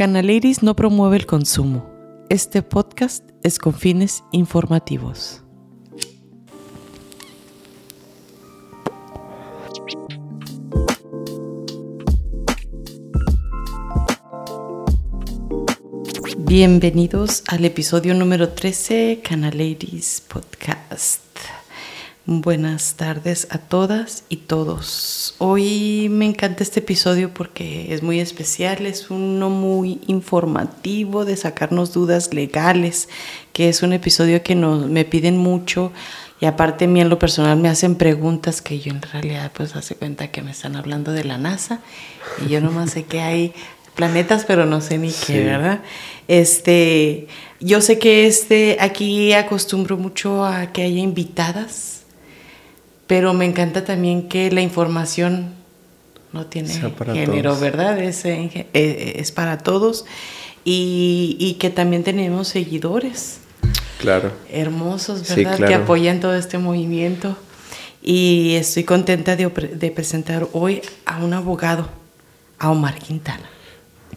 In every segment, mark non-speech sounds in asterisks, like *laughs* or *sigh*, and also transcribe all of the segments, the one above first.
Canaliris no promueve el consumo. Este podcast es con fines informativos. Bienvenidos al episodio número 13 Canaliris Podcast. Buenas tardes a todas y todos. Hoy me encanta este episodio porque es muy especial, es uno muy informativo de sacarnos dudas legales, que es un episodio que nos, me piden mucho y aparte a mí en lo personal me hacen preguntas que yo en realidad pues hace cuenta que me están hablando de la NASA y yo nomás sé que hay planetas pero no sé ni qué, ¿verdad? Este, yo sé que este aquí acostumbro mucho a que haya invitadas pero me encanta también que la información no tiene género, ¿verdad? Es, eh, eh, es, para todos y, que también tenemos seguidores. Claro. Hermosos, ¿verdad? Que apoyan todo este movimiento. Y estoy contenta de, de, presentar hoy a un abogado, a Omar Quintana.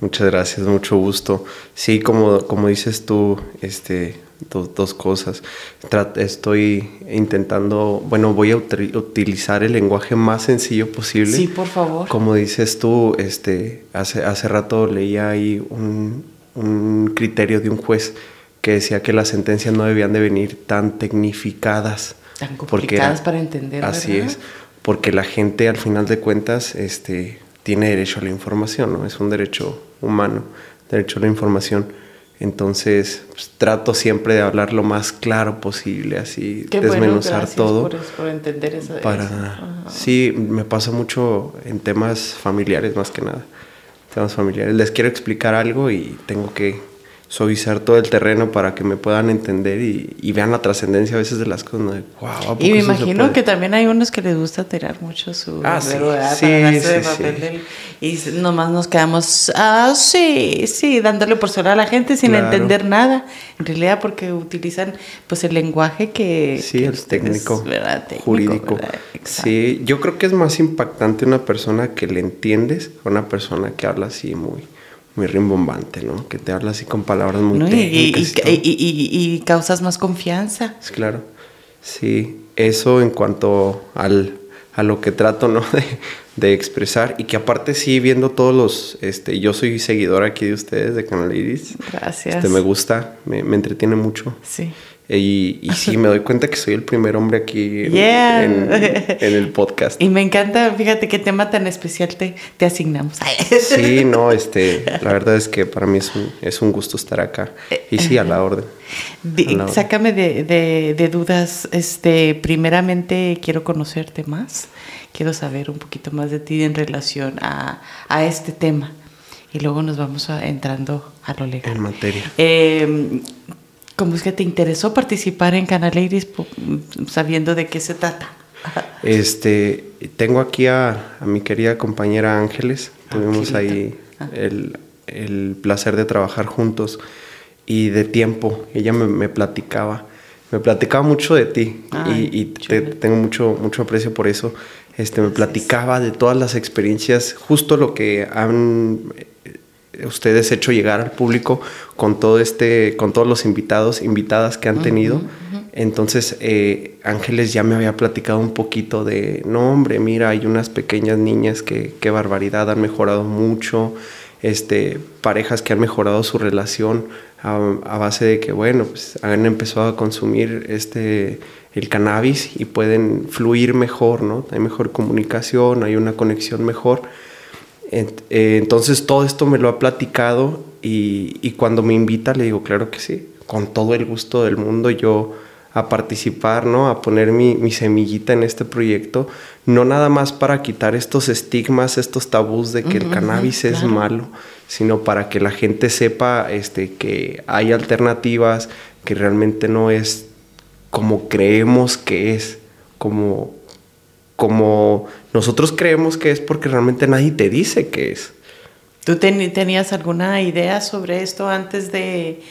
Muchas gracias, mucho gusto. Sí, como, como dices tú, este, dos, cosas. estoy intentando, bueno, voy a utilizar el lenguaje más sencillo posible. Sí, por favor. Como dices tú, este, hace, hace rato leía ahí un, criterio de un juez que decía que las sentencias no debían de venir tan tecnificadas. Tan complicadas para entender. Así es, porque la gente al final de cuentas este, tiene derecho a la información, ¿no? Es un derecho humano, derecho a la información entonces pues, trato siempre de hablar lo más claro posible, así desmenuzar todo. Por, por entender eso. Para, sí, me pasa mucho en temas familiares más que nada. Temas familiares. Les quiero explicar algo y tengo que suavizar todo el terreno para que me puedan entender y, vean la trascendencia a veces de las cosas. wow, y me imagino que también hay unos que les gusta tirar mucho su ah, sí, sí, y nomás nos quedamos, ah, sí, sí, dándole por sonar a la gente sin entender nada. En realidad porque utilizan pues el lenguaje que... Sí, el técnico, jurídico. Sí, yo creo que es más impactante una persona que le entiendes a una persona que habla así muy muy rimbombante, ¿no? Que te habla así con palabras muy técnicas. Y, causas más confianza. Claro, sí. Eso en cuanto al, a lo que trato, ¿no? *laughs* De, expresar. Y que aparte sí, viendo todos los... Este, yo soy seguidor aquí de ustedes, de Canal Iris. Gracias. Este, me gusta, me, me entretiene mucho. Sí. Y, y, sí, me doy cuenta que soy el primer hombre aquí en, el *laughs* podcast. Y me encanta, fíjate qué tema tan especial te, te asignamos. Sí, no, *laughs* este, la verdad es que para mí es un, es un gusto estar acá. Y sí, a la orden. Sácame de, de, de, dudas. Este, primeramente quiero conocerte más. Quiero saber un poquito más de ti en relación a, a este tema. Y luego nos vamos a, entrando a lo legal. En materia. Eh, ¿Cómo es que te interesó participar en Canal Iris sabiendo de qué se trata? Este, tengo aquí a, mi querida compañera Ángeles. Ah, Tuvimos ahí ah. el, placer de trabajar juntos y de tiempo. Ella me, platicaba, me platicaba mucho de ti y, tengo mucho, mucho aprecio por eso. Este, me platicaba de todas las experiencias, justo lo que han ustedes hecho llegar al público con todo este, con todos los invitados, invitadas que han tenido. Entonces, eh, Ángeles ya me había platicado un poquito de, no hombre, mira, hay unas pequeñas niñas que, qué barbaridad, han mejorado mucho, este, parejas que han mejorado su relación a, base de que, bueno, pues han empezado a consumir este, el cannabis y pueden fluir mejor, ¿no? Hay mejor comunicación, hay una conexión mejor. Eh, entonces todo esto me lo ha platicado y, cuando me invita le digo, claro que sí, con todo el gusto del mundo yo a participar, ¿no? A poner mi, semillita en este proyecto, no nada más para quitar estos estigmas, estos tabús de que el cannabis es malo, sino para que la gente sepa este, que hay alternativas, que realmente no es como creemos que es, como como nosotros creemos que es porque realmente nadie te dice que es. ¿Tú tenías alguna idea sobre esto antes de,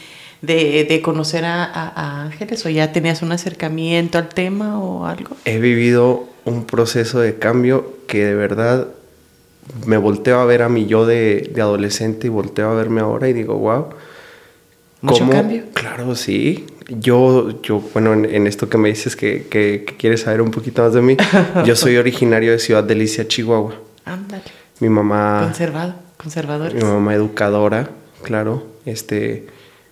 de, conocer a, Ángeles o ya tenías un acercamiento al tema o algo? He vivido un proceso de cambio que de verdad me volteo a ver a mi yo de, de adolescente y volteo a verme ahora y digo, wow. ¿Mucho cambio? Claro, sí. Yo, yo bueno, en, esto que me dices que, que, quieres saber un poquito más de mí, *laughs* yo soy originario de Ciudad Delicia, Chihuahua. Ándale. Mi mamá... Conservado, conservadores. Mi mamá educadora, claro. Este,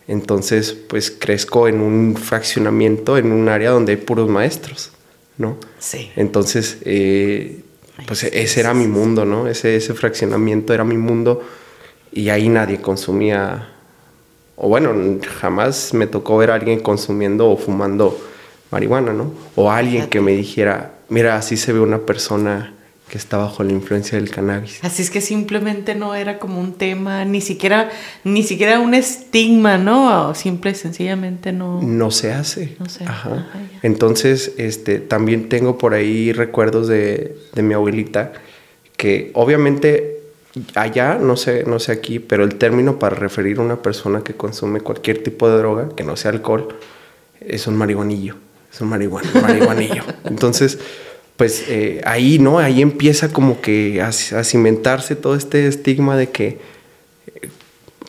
entonces, pues crezco en un fraccionamiento, en un área donde hay puros maestros, ¿no? Sí. Entonces, eh, pues ese era mi mundo, ¿no? Ese, ese fraccionamiento era mi mundo y ahí nadie consumía, o bueno, jamás me tocó ver a alguien consumiendo o fumando marihuana, ¿no? O alguien que me dijera, mira, así se ve una persona que está bajo la influencia del cannabis. Así es que simplemente no era como un tema, ni siquiera, ni siquiera un estigma, ¿no? O simple y sencillamente no. No se hace. No se Ajá. Entonces, este, también tengo por ahí recuerdos de, de, mi abuelita, que obviamente allá, no sé, no sé aquí, pero el término para referir a una persona que consume cualquier tipo de droga, que no sea alcohol, es un marihuanillo. Es un marihuanillo. *laughs* Entonces pues eh, ahí, ¿no? Ahí empieza como que a, cimentarse todo este estigma de que eh,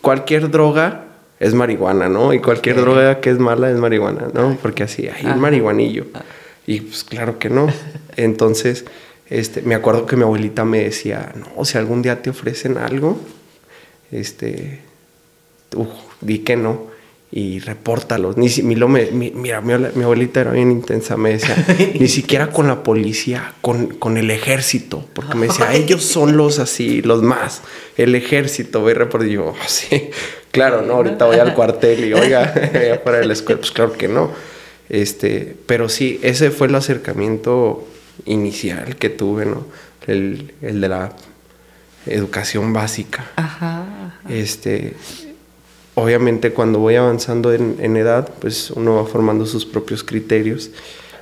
cualquier droga es marihuana, ¿no? Y cualquier droga que es mala es marihuana, ¿no? Porque así, hay un marihuanillo. Ah. Y pues claro que no. *laughs* Entonces, este, me acuerdo que mi abuelita me decía, no, si algún día te ofrecen algo, este, di que no y repórtalos. Ni, mi, mi, mira, mi, abuelita era bien intensa, me decía, *laughs* ni siquiera con la policía, con, con, el ejército, porque me decía, *laughs* ellos son los así, los más, el ejército, voy a yo, oh, sí, claro, no, ahorita voy al *laughs* cuartel y oiga, para de la escuela, pues claro que no. Este, pero sí, ese fue el acercamiento inicial que tuve, ¿no? El, el de la educación básica. Ajá, ajá. Este, obviamente cuando voy avanzando en, edad, pues uno va formando sus propios criterios.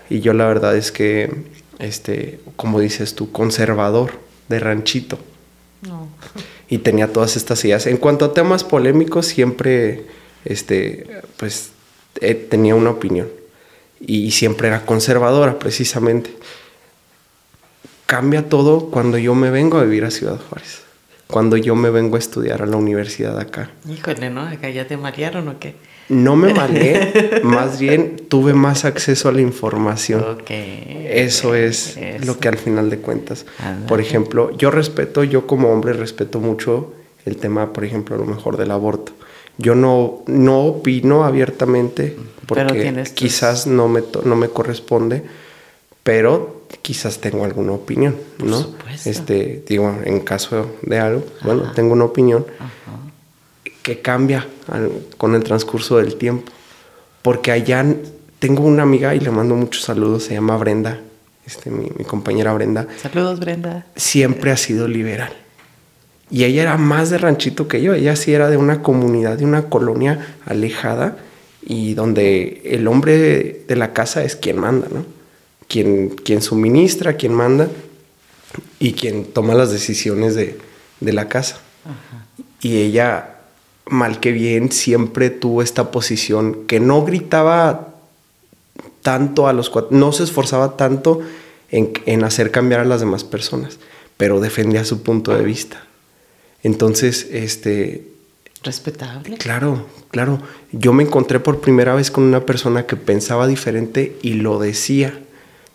Y yo la verdad es que, este, como dices tú, conservador de ranchito. Y tenía todas estas ideas. En cuanto a temas polémicos, siempre, este, pues, tenía una opinión. Y siempre era conservadora, precisamente. Cambia todo cuando yo me vengo a vivir a Ciudad Juárez cuando yo me vengo a estudiar a la universidad acá. Híjole, ¿no? ¿Acá ya te marearon o qué? No me mareé, *laughs* más bien tuve más acceso a la información. Eso es lo que al final de cuentas. Por ejemplo, yo respeto, yo como hombre respeto mucho el tema, por ejemplo, a lo mejor del aborto. Yo no, no opino abiertamente porque quizás no me, no me corresponde, pero quizás tengo alguna opinión, ¿no? Este, digo, en caso de algo, bueno, tengo una opinión que cambia con el transcurso del tiempo. Porque allá tengo una amiga y le mando muchos saludos, se llama Brenda, este, mi, compañera Brenda. Saludos, Brenda. Siempre ha sido liberal. Y ella era más de ranchito que yo, ella sí era de una comunidad, de una colonia alejada y donde el hombre de la casa es quien manda, ¿no? Quien, quien suministra, quien manda y quien toma las decisiones de, la casa. Y ella, mal que bien, siempre tuvo esta posición que no gritaba tanto a los cuatro, no se esforzaba tanto en, en, hacer cambiar a las demás personas, pero defendía su punto de vista. Entonces, este... Respetable. Claro, claro. Yo me encontré por primera vez con una persona que pensaba diferente y lo decía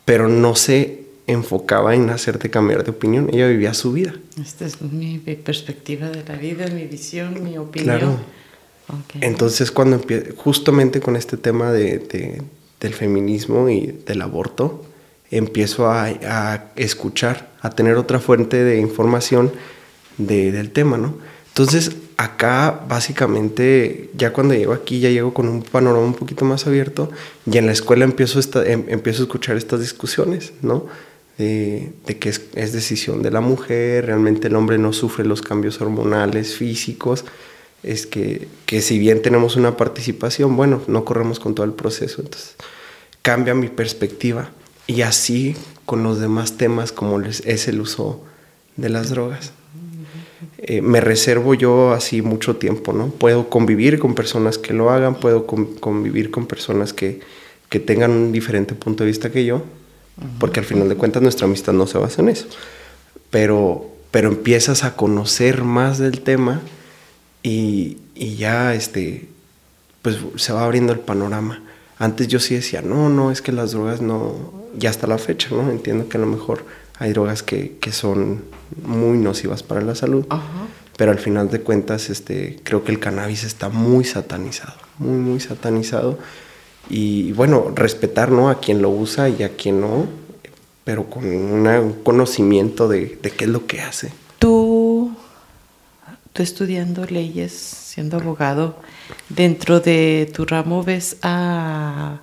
pero no se enfocaba en hacerte cambiar de opinión. Ella vivía su vida. Esta es mi perspectiva de la vida, mi visión, mi opinión. Claro. Entonces, cuando justamente con este tema de, del feminismo y del aborto, empiezo a, a, escuchar, a tener otra fuente de información de, del tema, ¿no? Entonces, acá básicamente, ya cuando llego aquí, ya llego con un panorama un poquito más abierto y en la escuela empiezo, em, empiezo a escuchar estas discusiones, ¿no? De, que es, es, decisión de la mujer, realmente el hombre no sufre los cambios hormonales, físicos, es que, que si bien tenemos una participación, bueno, no corremos con todo el proceso, entonces cambia mi perspectiva y así con los demás temas como es el uso de las drogas. Eh, me reservo yo así mucho tiempo, ¿no? Puedo convivir con personas que lo hagan, puedo convivir con personas que, que, tengan un diferente punto de vista que yo, porque al final de cuentas nuestra amistad no se basa en eso. Pero, pero empiezas a conocer más del tema y, y ya este, pues se va abriendo el panorama. Antes yo sí decía, no, no, es que las drogas no, ya hasta la fecha, ¿no? Entiendo que a lo mejor hay drogas que, que son muy nocivas para la salud, pero al final de cuentas este, creo que el cannabis está muy satanizado, muy, muy satanizado. Y bueno, respetar ¿no? a quien lo usa y a quien no, pero con un conocimiento de, de qué es lo que hace. Tú, tú estudiando leyes, siendo abogado, dentro de tu ramo ves a,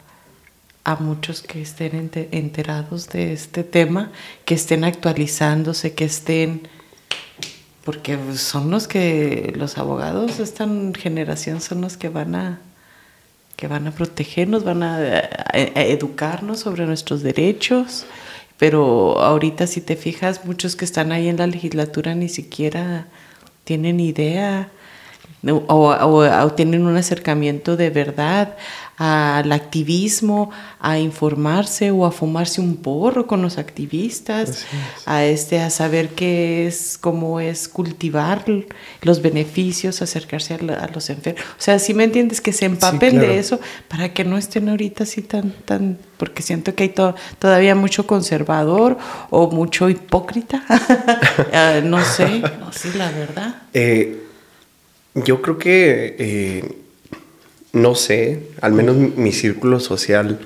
a muchos que estén enterados de este tema, que estén actualizándose, que estén porque son los que los abogados de esta generación son los que van a que van a protegernos, van a, educarnos sobre nuestros derechos, pero ahorita si te fijas muchos que están ahí en la legislatura ni siquiera tienen idea o, tienen un acercamiento de verdad al activismo, a informarse o a fumarse un porro con los activistas, a este a saber qué es, cómo es cultivar los beneficios, acercarse a, los enfermos. O sea, si me entiendes que se empapen de eso para que no estén ahorita así tan tan porque siento que hay todavía mucho conservador o mucho hipócrita. *laughs* Ah, no sé, no sé la verdad. Eh, yo creo que, eh, no sé, al menos mi, círculo social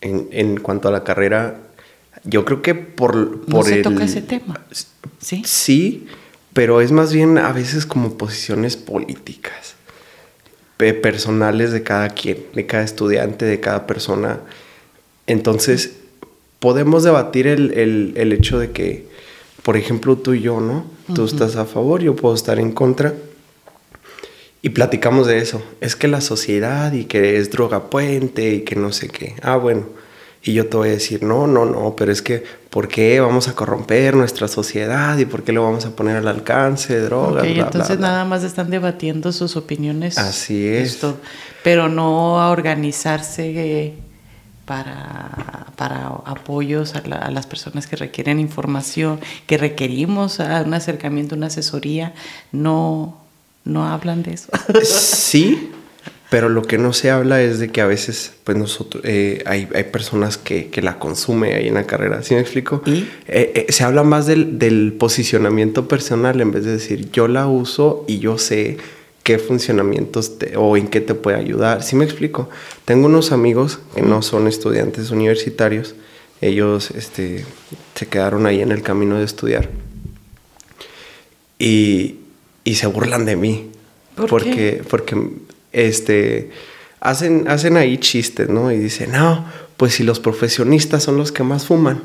en, en, cuanto a la carrera, yo creo que por, por no se toca ese tema. Sí. Sí, pero es más bien a veces como posiciones políticas, personales de cada quien, de cada estudiante, de cada persona. Entonces, podemos debatir el, el, el hecho de que, por ejemplo, tú y yo, ¿no? Tú estás a favor, yo puedo estar en contra y platicamos de eso. Es que la sociedad y que es droga puente y que no sé qué. Ah, bueno. Y yo te voy a decir, no, no, no, pero es que, ¿por qué vamos a corromper nuestra sociedad y por qué lo vamos a poner al alcance de drogas? entonces nada más están debatiendo sus opiniones. Así es. pero no a organizarse para, para apoyos a, a, las personas que requieren información, que requerimos un acercamiento, una asesoría. No, no hablan de eso. sí, pero lo que no se habla es de que a veces pues nosotros, eh, hay, hay, personas que, que, la consumen ahí en la carrera. ¿Sí me explico? ¿Y? Eh, eh, se habla más del, del, posicionamiento personal en vez de decir yo la uso y yo sé qué funcionamientos o en qué te puede ayudar. ¿Sí me explico? Tengo unos amigos que no son estudiantes universitarios. Ellos este, se quedaron ahí en el camino de estudiar. Y, y se burlan de mí. porque, porque este, hacen, hacen ahí chistes, ¿no? Y dicen, no, pues si los profesionistas son los que más fuman,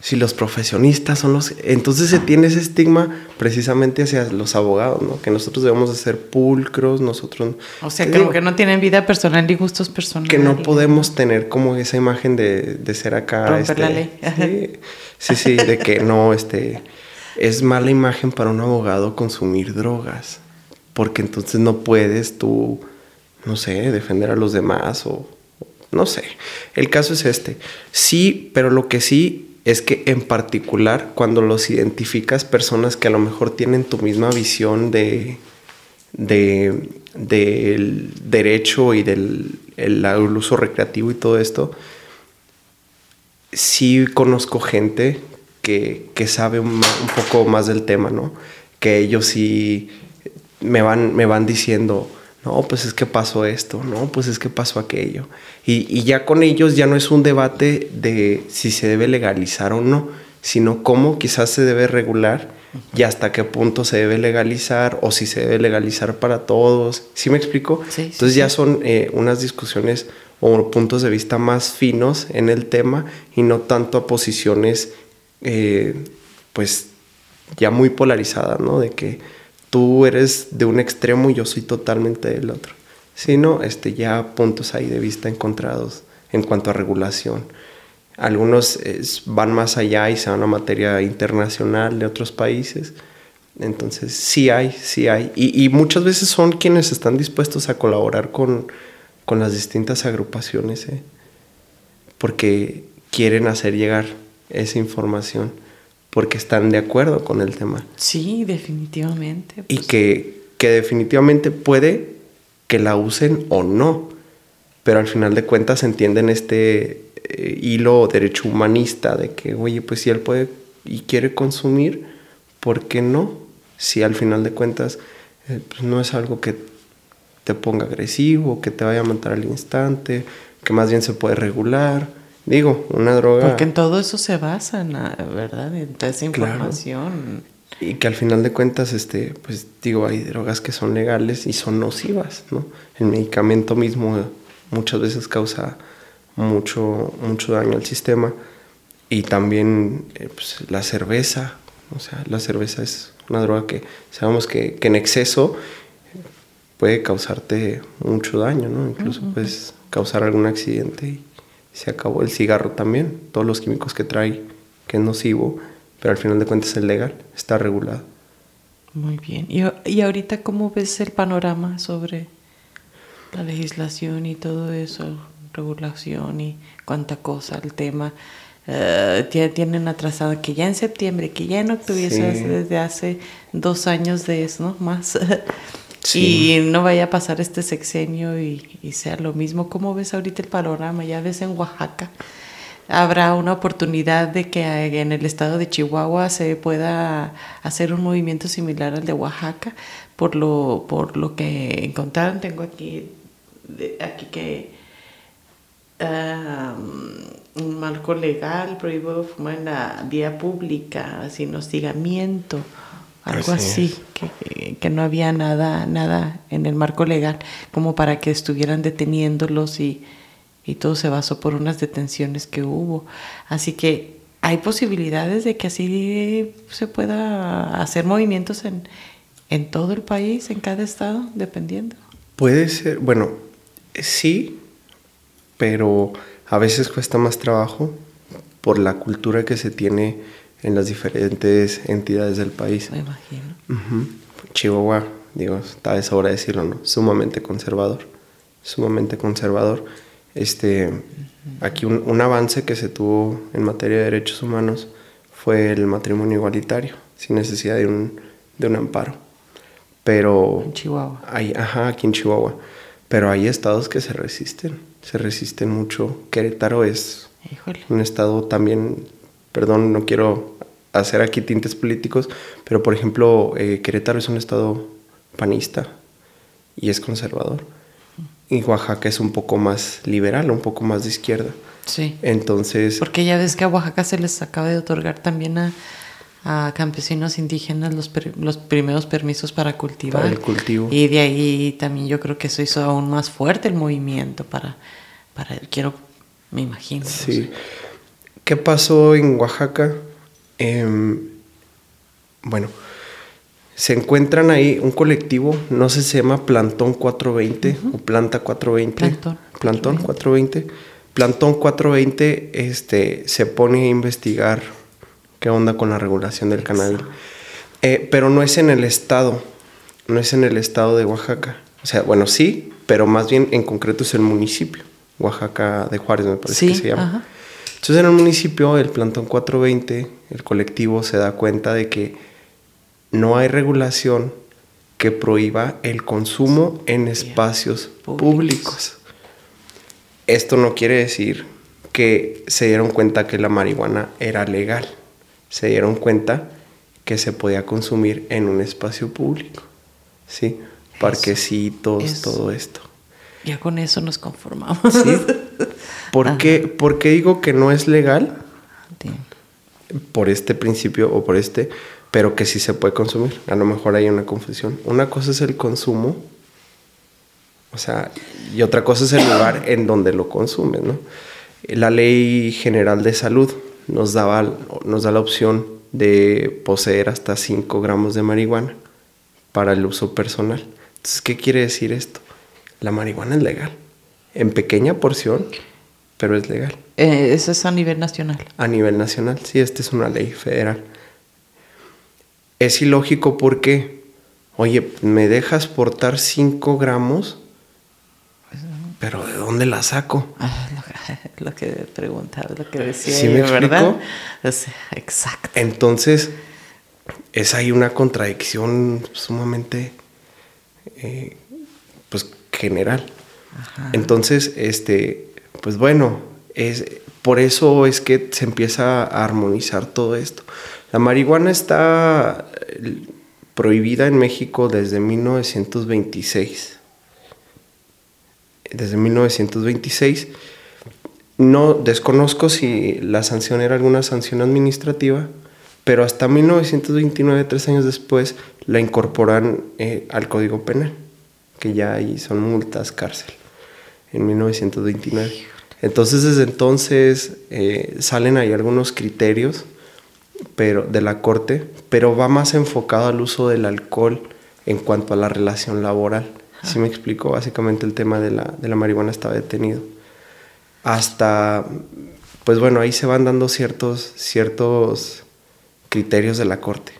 si los profesionistas son los... Entonces se tiene ese estigma precisamente hacia los abogados, ¿no? Que nosotros debemos de ser pulcros, nosotros... O sea, como que no tienen vida personal ni gustos personales. Que no podemos tener como esa imagen de, de ser acá... Romper este, la ley. Sí, sí, sí, de que no, este es mala imagen para un abogado consumir drogas, porque entonces no puedes tú, no sé, defender a los demás o no sé. El caso es este. Sí, pero lo que sí es que en particular cuando los identificas personas que a lo mejor tienen tu misma visión de, de del derecho y del el, uso recreativo y todo esto, sí conozco gente que, sabe un, poco más del tema, ¿no? Que ellos sí me van, me van diciendo, no, pues es que pasó esto, no, pues es que pasó aquello. Y, ya con ellos ya no es un debate de si se debe legalizar o no, sino cómo quizás se debe regular y hasta qué punto se debe legalizar o si se debe legalizar para todos. ¿Sí me explico? Entonces ya son eh, unas discusiones o puntos de vista más finos en el tema y no tanto a posiciones eh, pues ya muy polarizada, ¿no? De que tú eres de un extremo y yo soy totalmente del otro. Sino este, ya puntos ahí de vista encontrados en cuanto a regulación. Algunos van más allá y se van a materia internacional de otros países. Entonces, sí hay, sí hay. Y, muchas veces son quienes están dispuestos a colaborar con, con las distintas agrupaciones, ¿eh? porque quieren hacer llegar esa información porque están de acuerdo con el tema. Sí, definitivamente. Y pues. que, que definitivamente puede que la usen o no, pero al final de cuentas entienden este eh, hilo derecho humanista de que, oye, pues si él puede y quiere consumir, ¿por qué no? Si al final de cuentas eh, pues no es algo que te ponga agresivo, que te vaya a matar al instante, que más bien se puede regular. Digo, una droga... Porque en todo eso se basa, ¿verdad? En toda esa información. Y que al final de cuentas, este, pues digo, hay drogas que son legales y son nocivas, ¿no? El medicamento mismo muchas veces causa mucho, mucho daño al sistema. Y también eh, pues, la cerveza, o sea, la cerveza es una droga que sabemos que, que en exceso puede causarte mucho daño, ¿no? Incluso puedes causar algún accidente y se acabó el cigarro también, todos los químicos que trae, que es nocivo, pero al final de cuentas es legal, está regulado. Muy bien. ¿Y, y ahorita cómo ves el panorama sobre la legislación y todo eso, regulación y cuánta cosa, el tema? Uh, tienen atrasado que ya en septiembre, que ya en octubre, desde hace dos años de eso, ¿no? Más. *laughs* Y no vaya a pasar este sexenio y, sea lo mismo. ¿Cómo ves ahorita el panorama? Ya ves en Oaxaca. Habrá una oportunidad de que en el estado de Chihuahua se pueda hacer un movimiento similar al de Oaxaca. Por lo, por lo que encontraron, tengo aquí, aquí que un marco legal prohíbe fumar en la vía pública sin hostigamiento algo así, que, que, no había nada, nada en el marco legal como para que estuvieran deteniéndolos y, y todo se basó por unas detenciones que hubo. Así que hay posibilidades de que así se pueda hacer movimientos en, en todo el país, en cada estado, dependiendo. Puede ser, bueno, sí, pero a veces cuesta más trabajo por la cultura que se tiene en las diferentes entidades del país. Me imagino. Chihuahua, digo, está de sobra decirlo, ¿no? Sumamente conservador, sumamente conservador. Este, Aquí un, un, avance que se tuvo en materia de derechos humanos fue el matrimonio igualitario, sin necesidad de un, de un amparo. Pero... En Chihuahua. Hay, ajá, aquí en Chihuahua. Pero hay estados que se resisten, se resisten mucho. Querétaro es un estado también, perdón, no quiero hacer aquí tintes políticos, pero por ejemplo, eh, Querétaro es un estado panista y es conservador. Y Oaxaca es un poco más liberal, un poco más de izquierda. Sí. Entonces. Porque ya ves que a Oaxaca se les acaba de otorgar también a, a campesinos indígenas los, los primeros permisos para cultivar. Para el cultivo. Y de ahí también yo creo que eso hizo aún más fuerte el movimiento para. para quiero. Me imagino. Sí. ¿Qué pasó en Oaxaca? Em, bueno, se encuentran ahí un colectivo, no sé si se llama Plantón 420 o Planta 420. Plantón. Plantón 420. Plantón 420 este, se pone a investigar qué onda con la regulación del canal. Eh, pero no es en el estado, no es en el estado de Oaxaca. O sea, bueno, sí, pero más bien en concreto es el municipio. Oaxaca de Juárez me parece que se llama. Ajá. Entonces en el municipio, el Plantón 420, el colectivo se da cuenta de que no hay regulación que prohíba el consumo en espacios públicos. Esto no quiere decir que se dieron cuenta que la marihuana era legal. Se dieron cuenta que se podía consumir en un espacio público. ¿Sí? Parquecitos, todo esto. Ya con eso nos conformamos. ¿Sí? *laughs* ¿Por, qué, digo que no es legal? Por este principio o por este, pero que sí se puede consumir. A lo mejor hay una confusión. Una cosa es el consumo, o sea, y otra cosa es el *coughs* lugar en donde lo consumen, ¿no? La ley general de salud nos, daba, nos da la opción de poseer hasta 5 gramos de marihuana para el uso personal. Entonces, ¿qué quiere decir esto? La marihuana es legal, en pequeña porción pero es legal. Eh, eso es a nivel nacional. A nivel nacional, sí, esta es una ley federal. Es ilógico porque, oye, me dejas portar 5 gramos, pero ¿de dónde la saco? Ah, lo que *laughs* preguntaba, lo que decía ¿Sí me ¿verdad? exacto. Entonces, es ahí una contradicción sumamente, eh, general. Entonces, este, pues bueno, es, por eso es que se empieza a armonizar todo esto. La marihuana está eh, prohibida en México desde 1926. Desde 1926. No desconozco si la sanción era alguna sanción administrativa, pero hasta 1929, tres años después, la incorporan eh, al Código Penal, que ya ahí son multas, cárcel, en 1929. Entonces, desde entonces eh, salen ahí algunos criterios pero, de la Corte, pero va más enfocado al uso del alcohol en cuanto a la relación laboral. Si me explico, básicamente el tema de la, de la marihuana estaba detenido. Hasta, pues bueno, ahí se van dando ciertos, ciertos criterios de la Corte.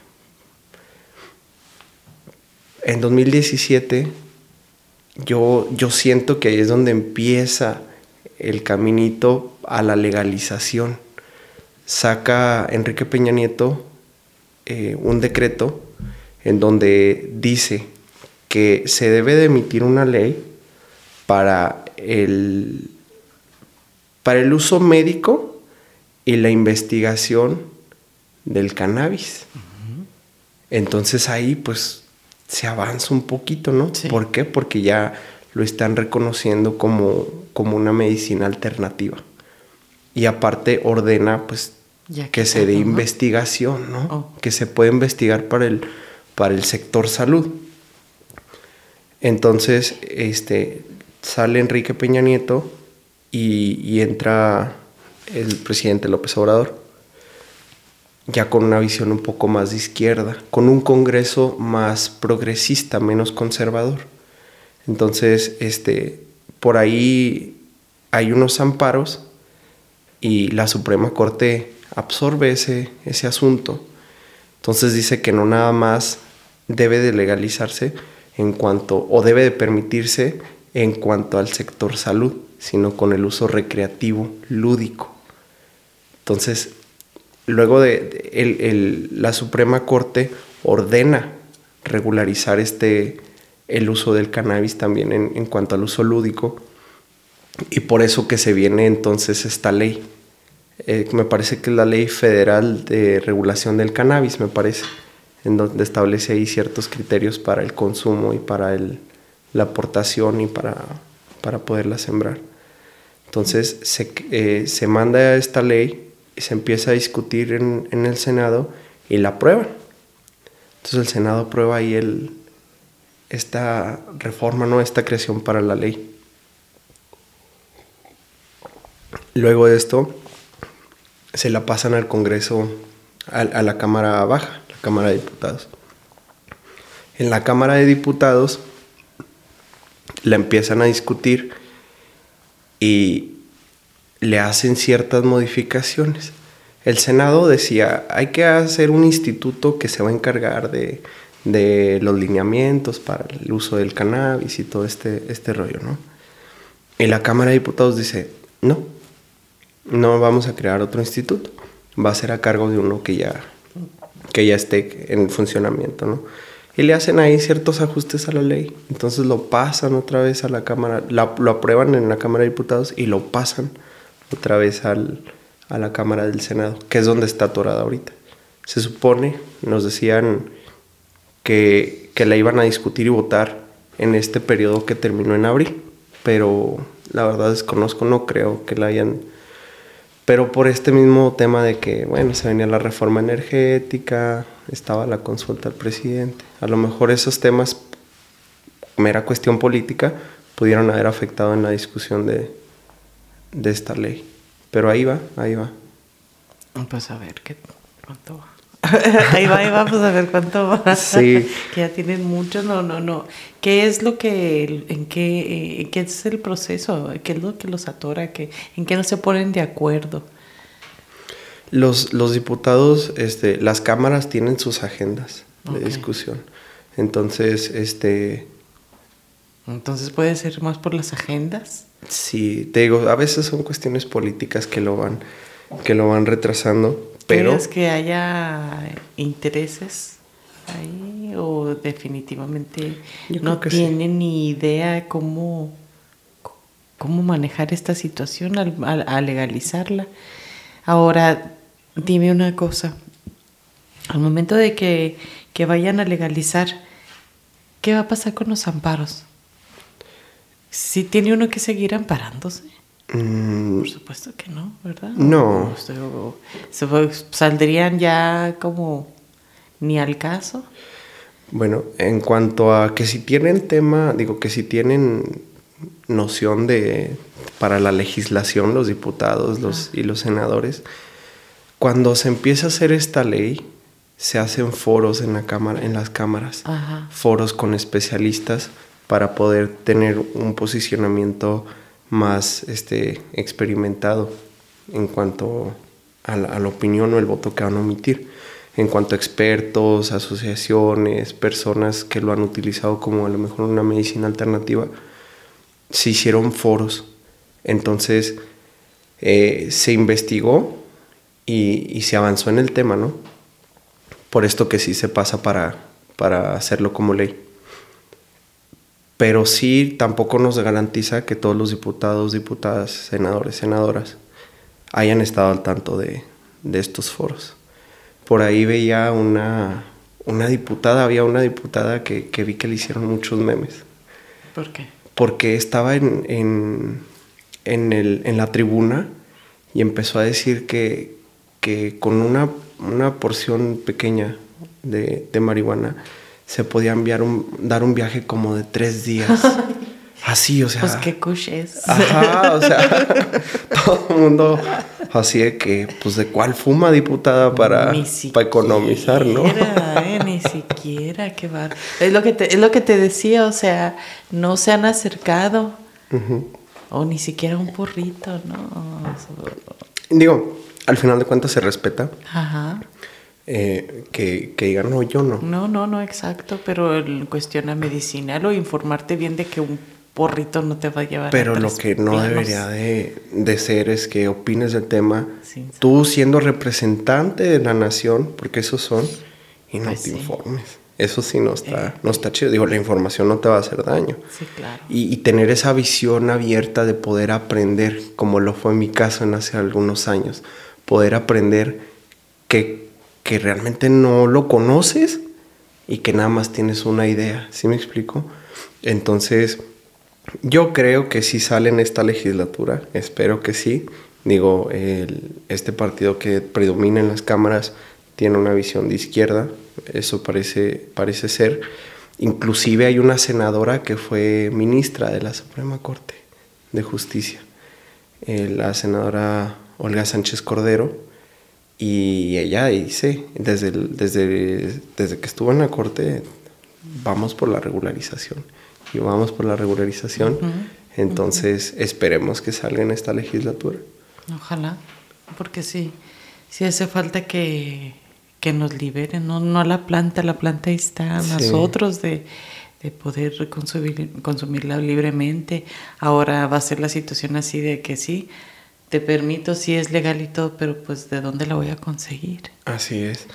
En 2017, yo, yo siento que ahí es donde empieza el caminito a la legalización saca Enrique Peña Nieto eh, un decreto en donde dice que se debe de emitir una ley para el, para el uso médico y la investigación del cannabis. Entonces ahí pues se avanza un poquito, ¿no? ¿Por qué? Porque ya lo están reconociendo como, como una medicina alternativa y aparte ordena pues que, se dé investigación, ¿no? Oh. Que se puede investigar para el, para el sector salud. Entonces, este, sale Enrique Peña Nieto y, y entra el presidente López Obrador, ya con una visión un poco más de izquierda, con un Congreso más progresista, menos conservador. Entonces, este, por ahí hay unos amparos y la Suprema Corte absorbe ese, ese asunto. Entonces dice que no nada más debe de legalizarse en cuanto, o debe de permitirse en cuanto al sector salud, sino con el uso recreativo, lúdico. Entonces, luego de, la Suprema Corte ordena regularizar este, el uso del cannabis también en, en cuanto al uso lúdico, y por eso que se viene entonces esta ley eh, me parece que es la ley federal de regulación del cannabis, me parece, en donde establece ahí ciertos criterios para el consumo y para el, la aportación y para, para poderla sembrar. Entonces se, eh, se manda esta ley se empieza a discutir en, en, el Senado y la aprueban. Entonces el Senado aprueba ahí el, esta reforma, ¿no? esta creación para la ley. Luego de esto, se la pasan al Congreso, a, la Cámara Baja, la Cámara de Diputados. En la Cámara de Diputados la empiezan a discutir y le hacen ciertas modificaciones. El Senado decía, hay que hacer un instituto que se va a encargar de, de los lineamientos para el uso del cannabis y todo este, este rollo, ¿no? Y la Cámara de Diputados dice, no, no vamos a crear otro instituto, va a ser a cargo de uno que ya, que ya esté en funcionamiento, ¿no? Y le hacen ahí ciertos ajustes a la ley, entonces lo pasan otra vez a la Cámara, lo aprueban en la Cámara de Diputados y lo pasan otra vez al, a la Cámara del Senado, que es donde está atorada ahorita. Se supone, nos decían que, que la iban a discutir y votar en este periodo que terminó en abril, pero la verdad desconozco, no creo que la hayan pero por este mismo tema de que, bueno, se venía la reforma energética, estaba la consulta al presidente. A lo mejor esos temas, mera cuestión política, pudieron haber afectado en la discusión de, de esta ley. Pero ahí va, ahí va. Pues a ver qué cuánto va. *laughs* ahí va, ahí va, pues a ver cuánto va. Sí. *laughs* que ya tienen mucho, no, no, no. ¿Qué es lo que, en qué, eh, qué es el proceso? ¿Qué es lo que los atora? ¿Qué, ¿En qué no se ponen de acuerdo? Los, los diputados, este, las cámaras tienen sus agendas de discusión. Entonces, este, Entonces puede ser más por las agendas. Sí, te digo, a veces son cuestiones políticas que lo van, que lo van retrasando, pero... ¿Crees que haya intereses ahí o definitivamente no tienen ni idea cómo, cómo manejar esta situación al, legalizarla? Ahora, dime una cosa, al momento de que, que vayan a legalizar, ¿qué va a pasar con los amparos? ¿Sí tiene uno que seguir amparándose? Mm. Por supuesto que no, ¿verdad? No. ¿Saldrían ya como ni al caso? Bueno, en cuanto a que si tienen tema, digo que si tienen noción de para la legislación los diputados los, y los senadores, cuando se empieza a hacer esta ley, se hacen foros en la cámara, en las cámaras, foros con especialistas para poder tener un posicionamiento más este, experimentado en cuanto a la, opinión o el voto que van a emitir. En cuanto a expertos, asociaciones, personas que lo han utilizado como a lo mejor una medicina alternativa, se hicieron foros. Entonces eh, se investigó y, y, se avanzó en el tema, ¿no? Por esto que sí se pasa para, para hacerlo como ley pero sí tampoco nos garantiza que todos los diputados, diputadas, senadores, senadoras hayan estado al tanto de, estos foros. Por ahí veía una, una diputada, había una diputada que, vi que le hicieron muchos memes. ¿Por qué? Porque estaba en, en, la tribuna y empezó a decir que, que con una, una porción pequeña de, de marihuana se podía enviar un, dar un viaje como de tres días. *laughs* Así, o sea. Pues qué cush es. Ajá, o sea, *laughs* todo el mundo así de que, pues de cuál fuma diputada para, para economizar, ¿no? Eh, *laughs* ni siquiera, qué bar. Es lo que te, es lo que te decía, o sea, no se han acercado. O ni siquiera un porrito, ¿no? Digo, al final de cuentas se respeta. Ajá. Eh, que, que, digan, no, yo no. No, no, no, exacto, pero en cuestión a medicinal o informarte bien de que un porrito no te va a llevar Pero lo que no debería de, de, ser es que opines del tema, tú siendo representante de la nación, porque esos son, y no pues te informes. Eso sí no está, eh. no está chido. Digo, la información no te va a hacer daño. Sí, claro. Y, y, tener esa visión abierta de poder aprender, como lo fue en mi caso en hace algunos años, poder aprender que que realmente no lo conoces y que nada más tienes una idea, ¿sí me explico? Entonces, yo creo que sí sale en esta legislatura, espero que sí. Digo, este partido que predomina en las cámaras tiene una visión de izquierda, eso parece, parece ser. Inclusive hay una senadora que fue ministra de la Suprema Corte de Justicia, eh, la senadora Olga Sánchez Cordero, y ella dice, desde, desde, desde que estuvo en la corte, vamos por la regularización. Y vamos por la regularización. Entonces, esperemos que salga en esta legislatura. Ojalá, porque sí, sí hace falta que, que nos liberen, no, no la planta, la planta está a nosotros de, de poder consumir, consumirla libremente. Ahora va a ser la situación así de que sí, te permito si es legal y todo, pero pues de dónde la voy a conseguir. Así es.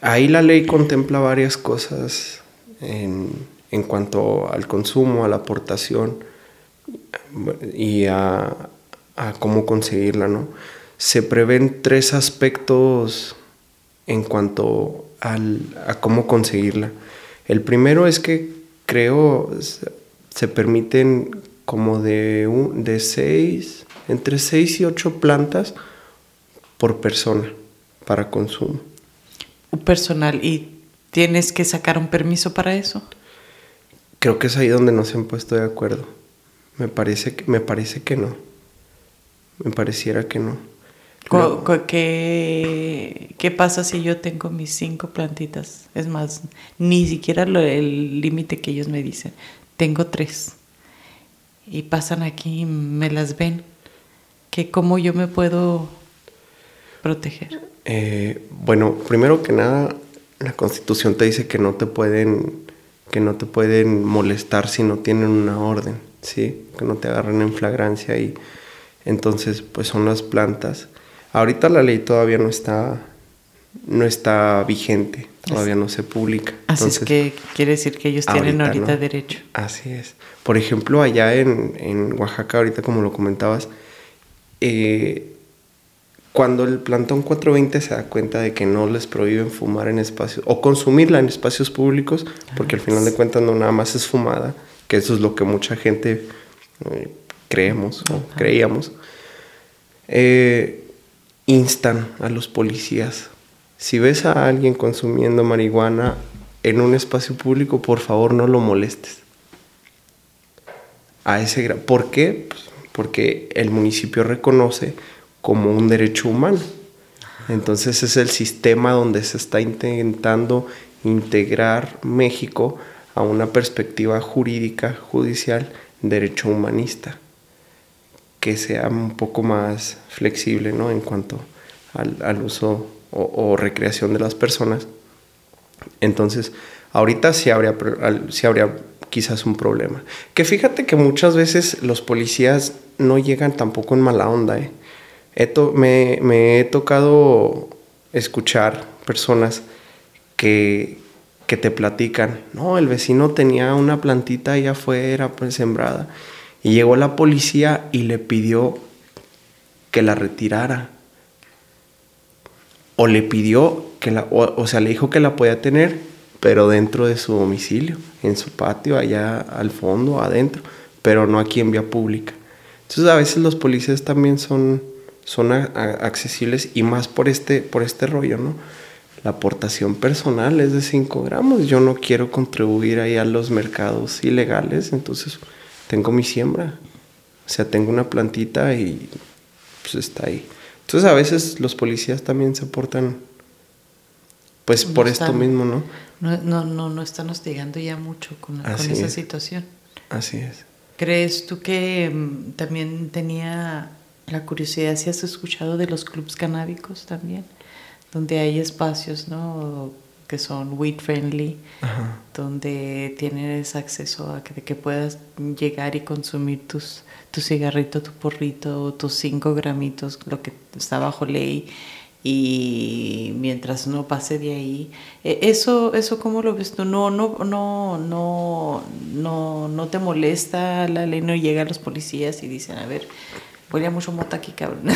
Ahí la ley contempla varias cosas en, en cuanto al consumo, a la aportación y a, a cómo conseguirla, ¿no? Se prevén tres aspectos en cuanto al, a cómo conseguirla. El primero es que creo se permiten como de, un, de seis entre 6 y 8 plantas por persona para consumo. Personal, ¿y tienes que sacar un permiso para eso? Creo que es ahí donde no se han puesto de acuerdo. Me parece que, me parece que no. Me pareciera que no. ¿Qué, ¿Qué, pasa si yo tengo mis cinco plantitas? Es más, ni siquiera el límite que ellos me dicen. Tengo tres. Y pasan aquí y me las ven que cómo yo me puedo proteger. Eh, bueno, primero que nada, la constitución te dice que no te pueden que no te pueden molestar si no tienen una orden, ¿sí? Que no te agarren en flagrancia y entonces pues son las plantas. Ahorita la ley todavía no está no está vigente, todavía no se publica. Así es que quiere decir que ellos tienen ahorita, derecho. Así es. Por ejemplo, allá en, en Oaxaca, ahorita como lo comentabas, eh, cuando el plantón 420 se da cuenta de que no les prohíben fumar en espacios o consumirla en espacios públicos, porque al final de cuentas no nada más es fumada, que eso es lo que mucha gente eh, creemos o creíamos, eh, instan a los policías. Si ves a alguien consumiendo marihuana en un espacio público, por favor no lo molestes. A ese ¿Por qué? Pues porque el municipio reconoce como un derecho humano. Entonces es el sistema donde se está intentando integrar México a una perspectiva jurídica, judicial, derecho humanista, que sea un poco más flexible ¿no? en cuanto al, uso o, recreación de las personas. Entonces, ahorita sí habría, sí habría quizás un problema. Que fíjate que muchas veces los policías no llegan tampoco en mala onda. ¿eh? me, he tocado escuchar personas que, que te platican, no, el vecino tenía una plantita ahí afuera pues, sembrada y llegó la policía y le pidió que la retirara. O le pidió que la, o, sea, le dijo que la podía tener, pero dentro de su domicilio, en su patio, allá al fondo, adentro, pero no aquí en vía pública. Entonces a veces los policías también son son accesibles y más por este, por este rollo, ¿no? La aportación personal es de 5 gramos. Yo no quiero contribuir ahí a los mercados ilegales, entonces tengo mi siembra. O sea, tengo una plantita y pues está ahí. Entonces a veces los policías también se aportan pues por esto mismo, ¿no? No, no, no, no están hostigando ya mucho con, con esa situación. Así es. ¿Crees tú que mm, también tenía la curiosidad si has escuchado de los clubs canábicos también, donde hay espacios, ¿no? que son weed friendly, donde tienes acceso a que, que, puedas llegar y consumir tus, tu cigarrito, tu porrito, tus cinco gramitos, lo que está bajo ley, y mientras no pase de ahí, e, eso, eso cómo lo ves tú, no, no, no, no, no, no te molesta, la ley no llega a los policías y dicen, a ver, Huele mucho mota aquí, cabrón. *laughs*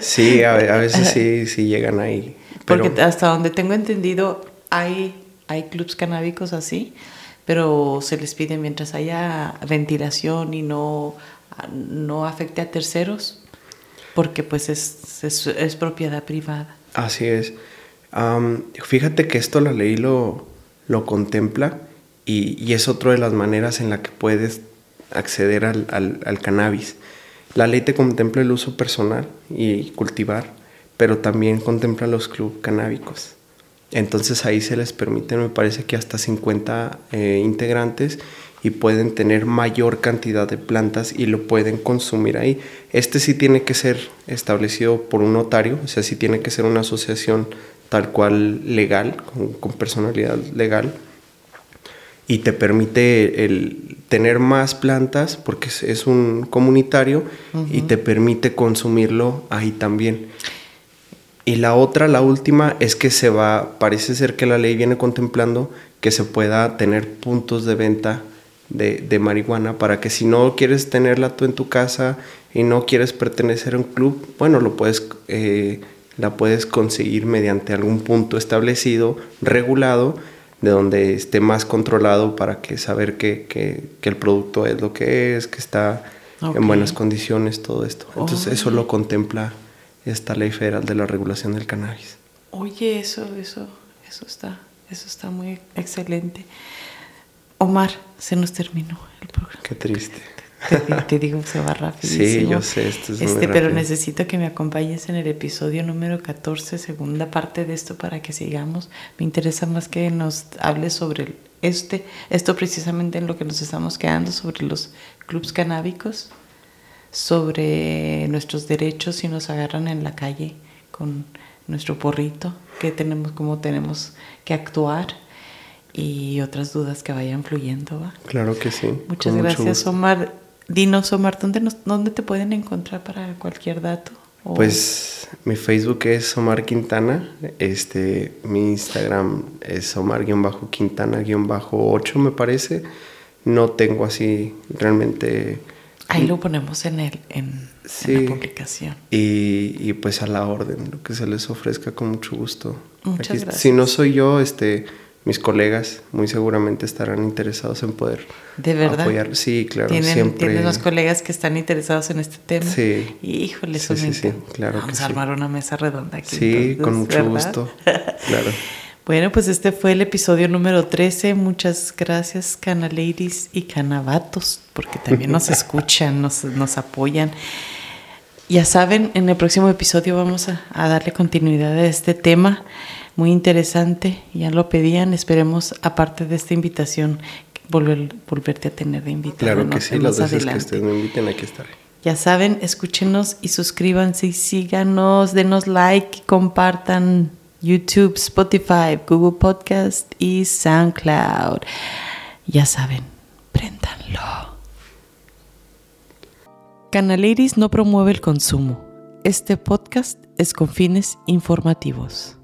sí, a, veces sí, sí llegan ahí. Porque hasta donde tengo entendido, hay, hay clubs canábicos así, pero se les pide mientras haya ventilación y no, no afecte a terceros, porque pues es, es, propiedad privada. Así es. fíjate que esto la ley lo, lo contempla y, y, es otra de las maneras en la que puedes acceder al, al, al cannabis. La ley te contempla el uso personal y cultivar, pero también contempla los clubes canábicos. Entonces ahí se les permite, me parece que hasta 50 eh, integrantes y pueden tener mayor cantidad de plantas y lo pueden consumir ahí. Este sí tiene que ser establecido por un notario, o sea, sí tiene que ser una asociación tal cual legal, con personalidad legal, y te permite el tener más plantas porque es, un comunitario y te permite consumirlo ahí también. Y la otra, la última, es que se va, parece ser que la ley viene contemplando que se pueda tener puntos de venta de, marihuana para que si no quieres tenerla tú en tu casa y no quieres pertenecer a un club, bueno, lo puedes, eh, la puedes conseguir mediante algún punto establecido, regulado, de donde esté más controlado para que saber que, que, que el producto es lo que es, que está en buenas condiciones, todo esto. Entonces eso lo contempla esta ley federal de la regulación del cannabis. Oye, eso, eso, eso está, eso está muy excelente. Omar, se nos terminó el programa. Qué triste. Te, digo, se va rapidísimo. Sí, yo sé, esto es este, Pero necesito que me acompañes en el episodio número 14, segunda parte de esto, para que sigamos. Me interesa más que nos hables sobre este, esto precisamente en lo que nos estamos quedando, sobre los clubs canábicos, sobre nuestros derechos si nos agarran en la calle con nuestro porrito, que tenemos, cómo tenemos que actuar y otras dudas que vayan fluyendo. ¿va? Claro que sí. Muchas gracias, Omar. Dinos, Omar, ¿dónde, nos, ¿dónde te pueden encontrar para cualquier dato? Pues mi Facebook es Omar Quintana, este, mi Instagram es Omar-Quintana-8 me parece. No tengo así realmente... Ahí lo ponemos en, el, en, la publicación. Y, y, pues a la orden, lo que se les ofrezca con mucho gusto. Muchas gracias. Si no soy yo, este mis colegas muy seguramente estarán interesados en poder ¿De verdad? apoyar. Sí, claro, ¿Tienen, siempre. ¿Tienen los colegas que están interesados en este tema? Sí. Híjole, sí, sí, sí, claro Vamos a armar una mesa redonda aquí. Sí, con mucho gusto. *laughs* Claro. Bueno, pues este fue el episodio número 13. Muchas gracias, Canaladies y Canabatos, porque también nos *laughs* escuchan, nos, nos apoyan. Ya saben, en el próximo episodio vamos a, a darle continuidad a este tema muy interesante, ya lo pedían, esperemos, aparte de esta invitación, volver, volverte a tener de invitado. Claro que sí, las veces que ustedes me inviten aquí estaré. Ya saben, escúchenos y suscríbanse y síganos, denos like compartan YouTube, Spotify, Google Podcast y SoundCloud. Ya saben, préndanlo. Canaliris no promueve el consumo. Este podcast es con fines informativos.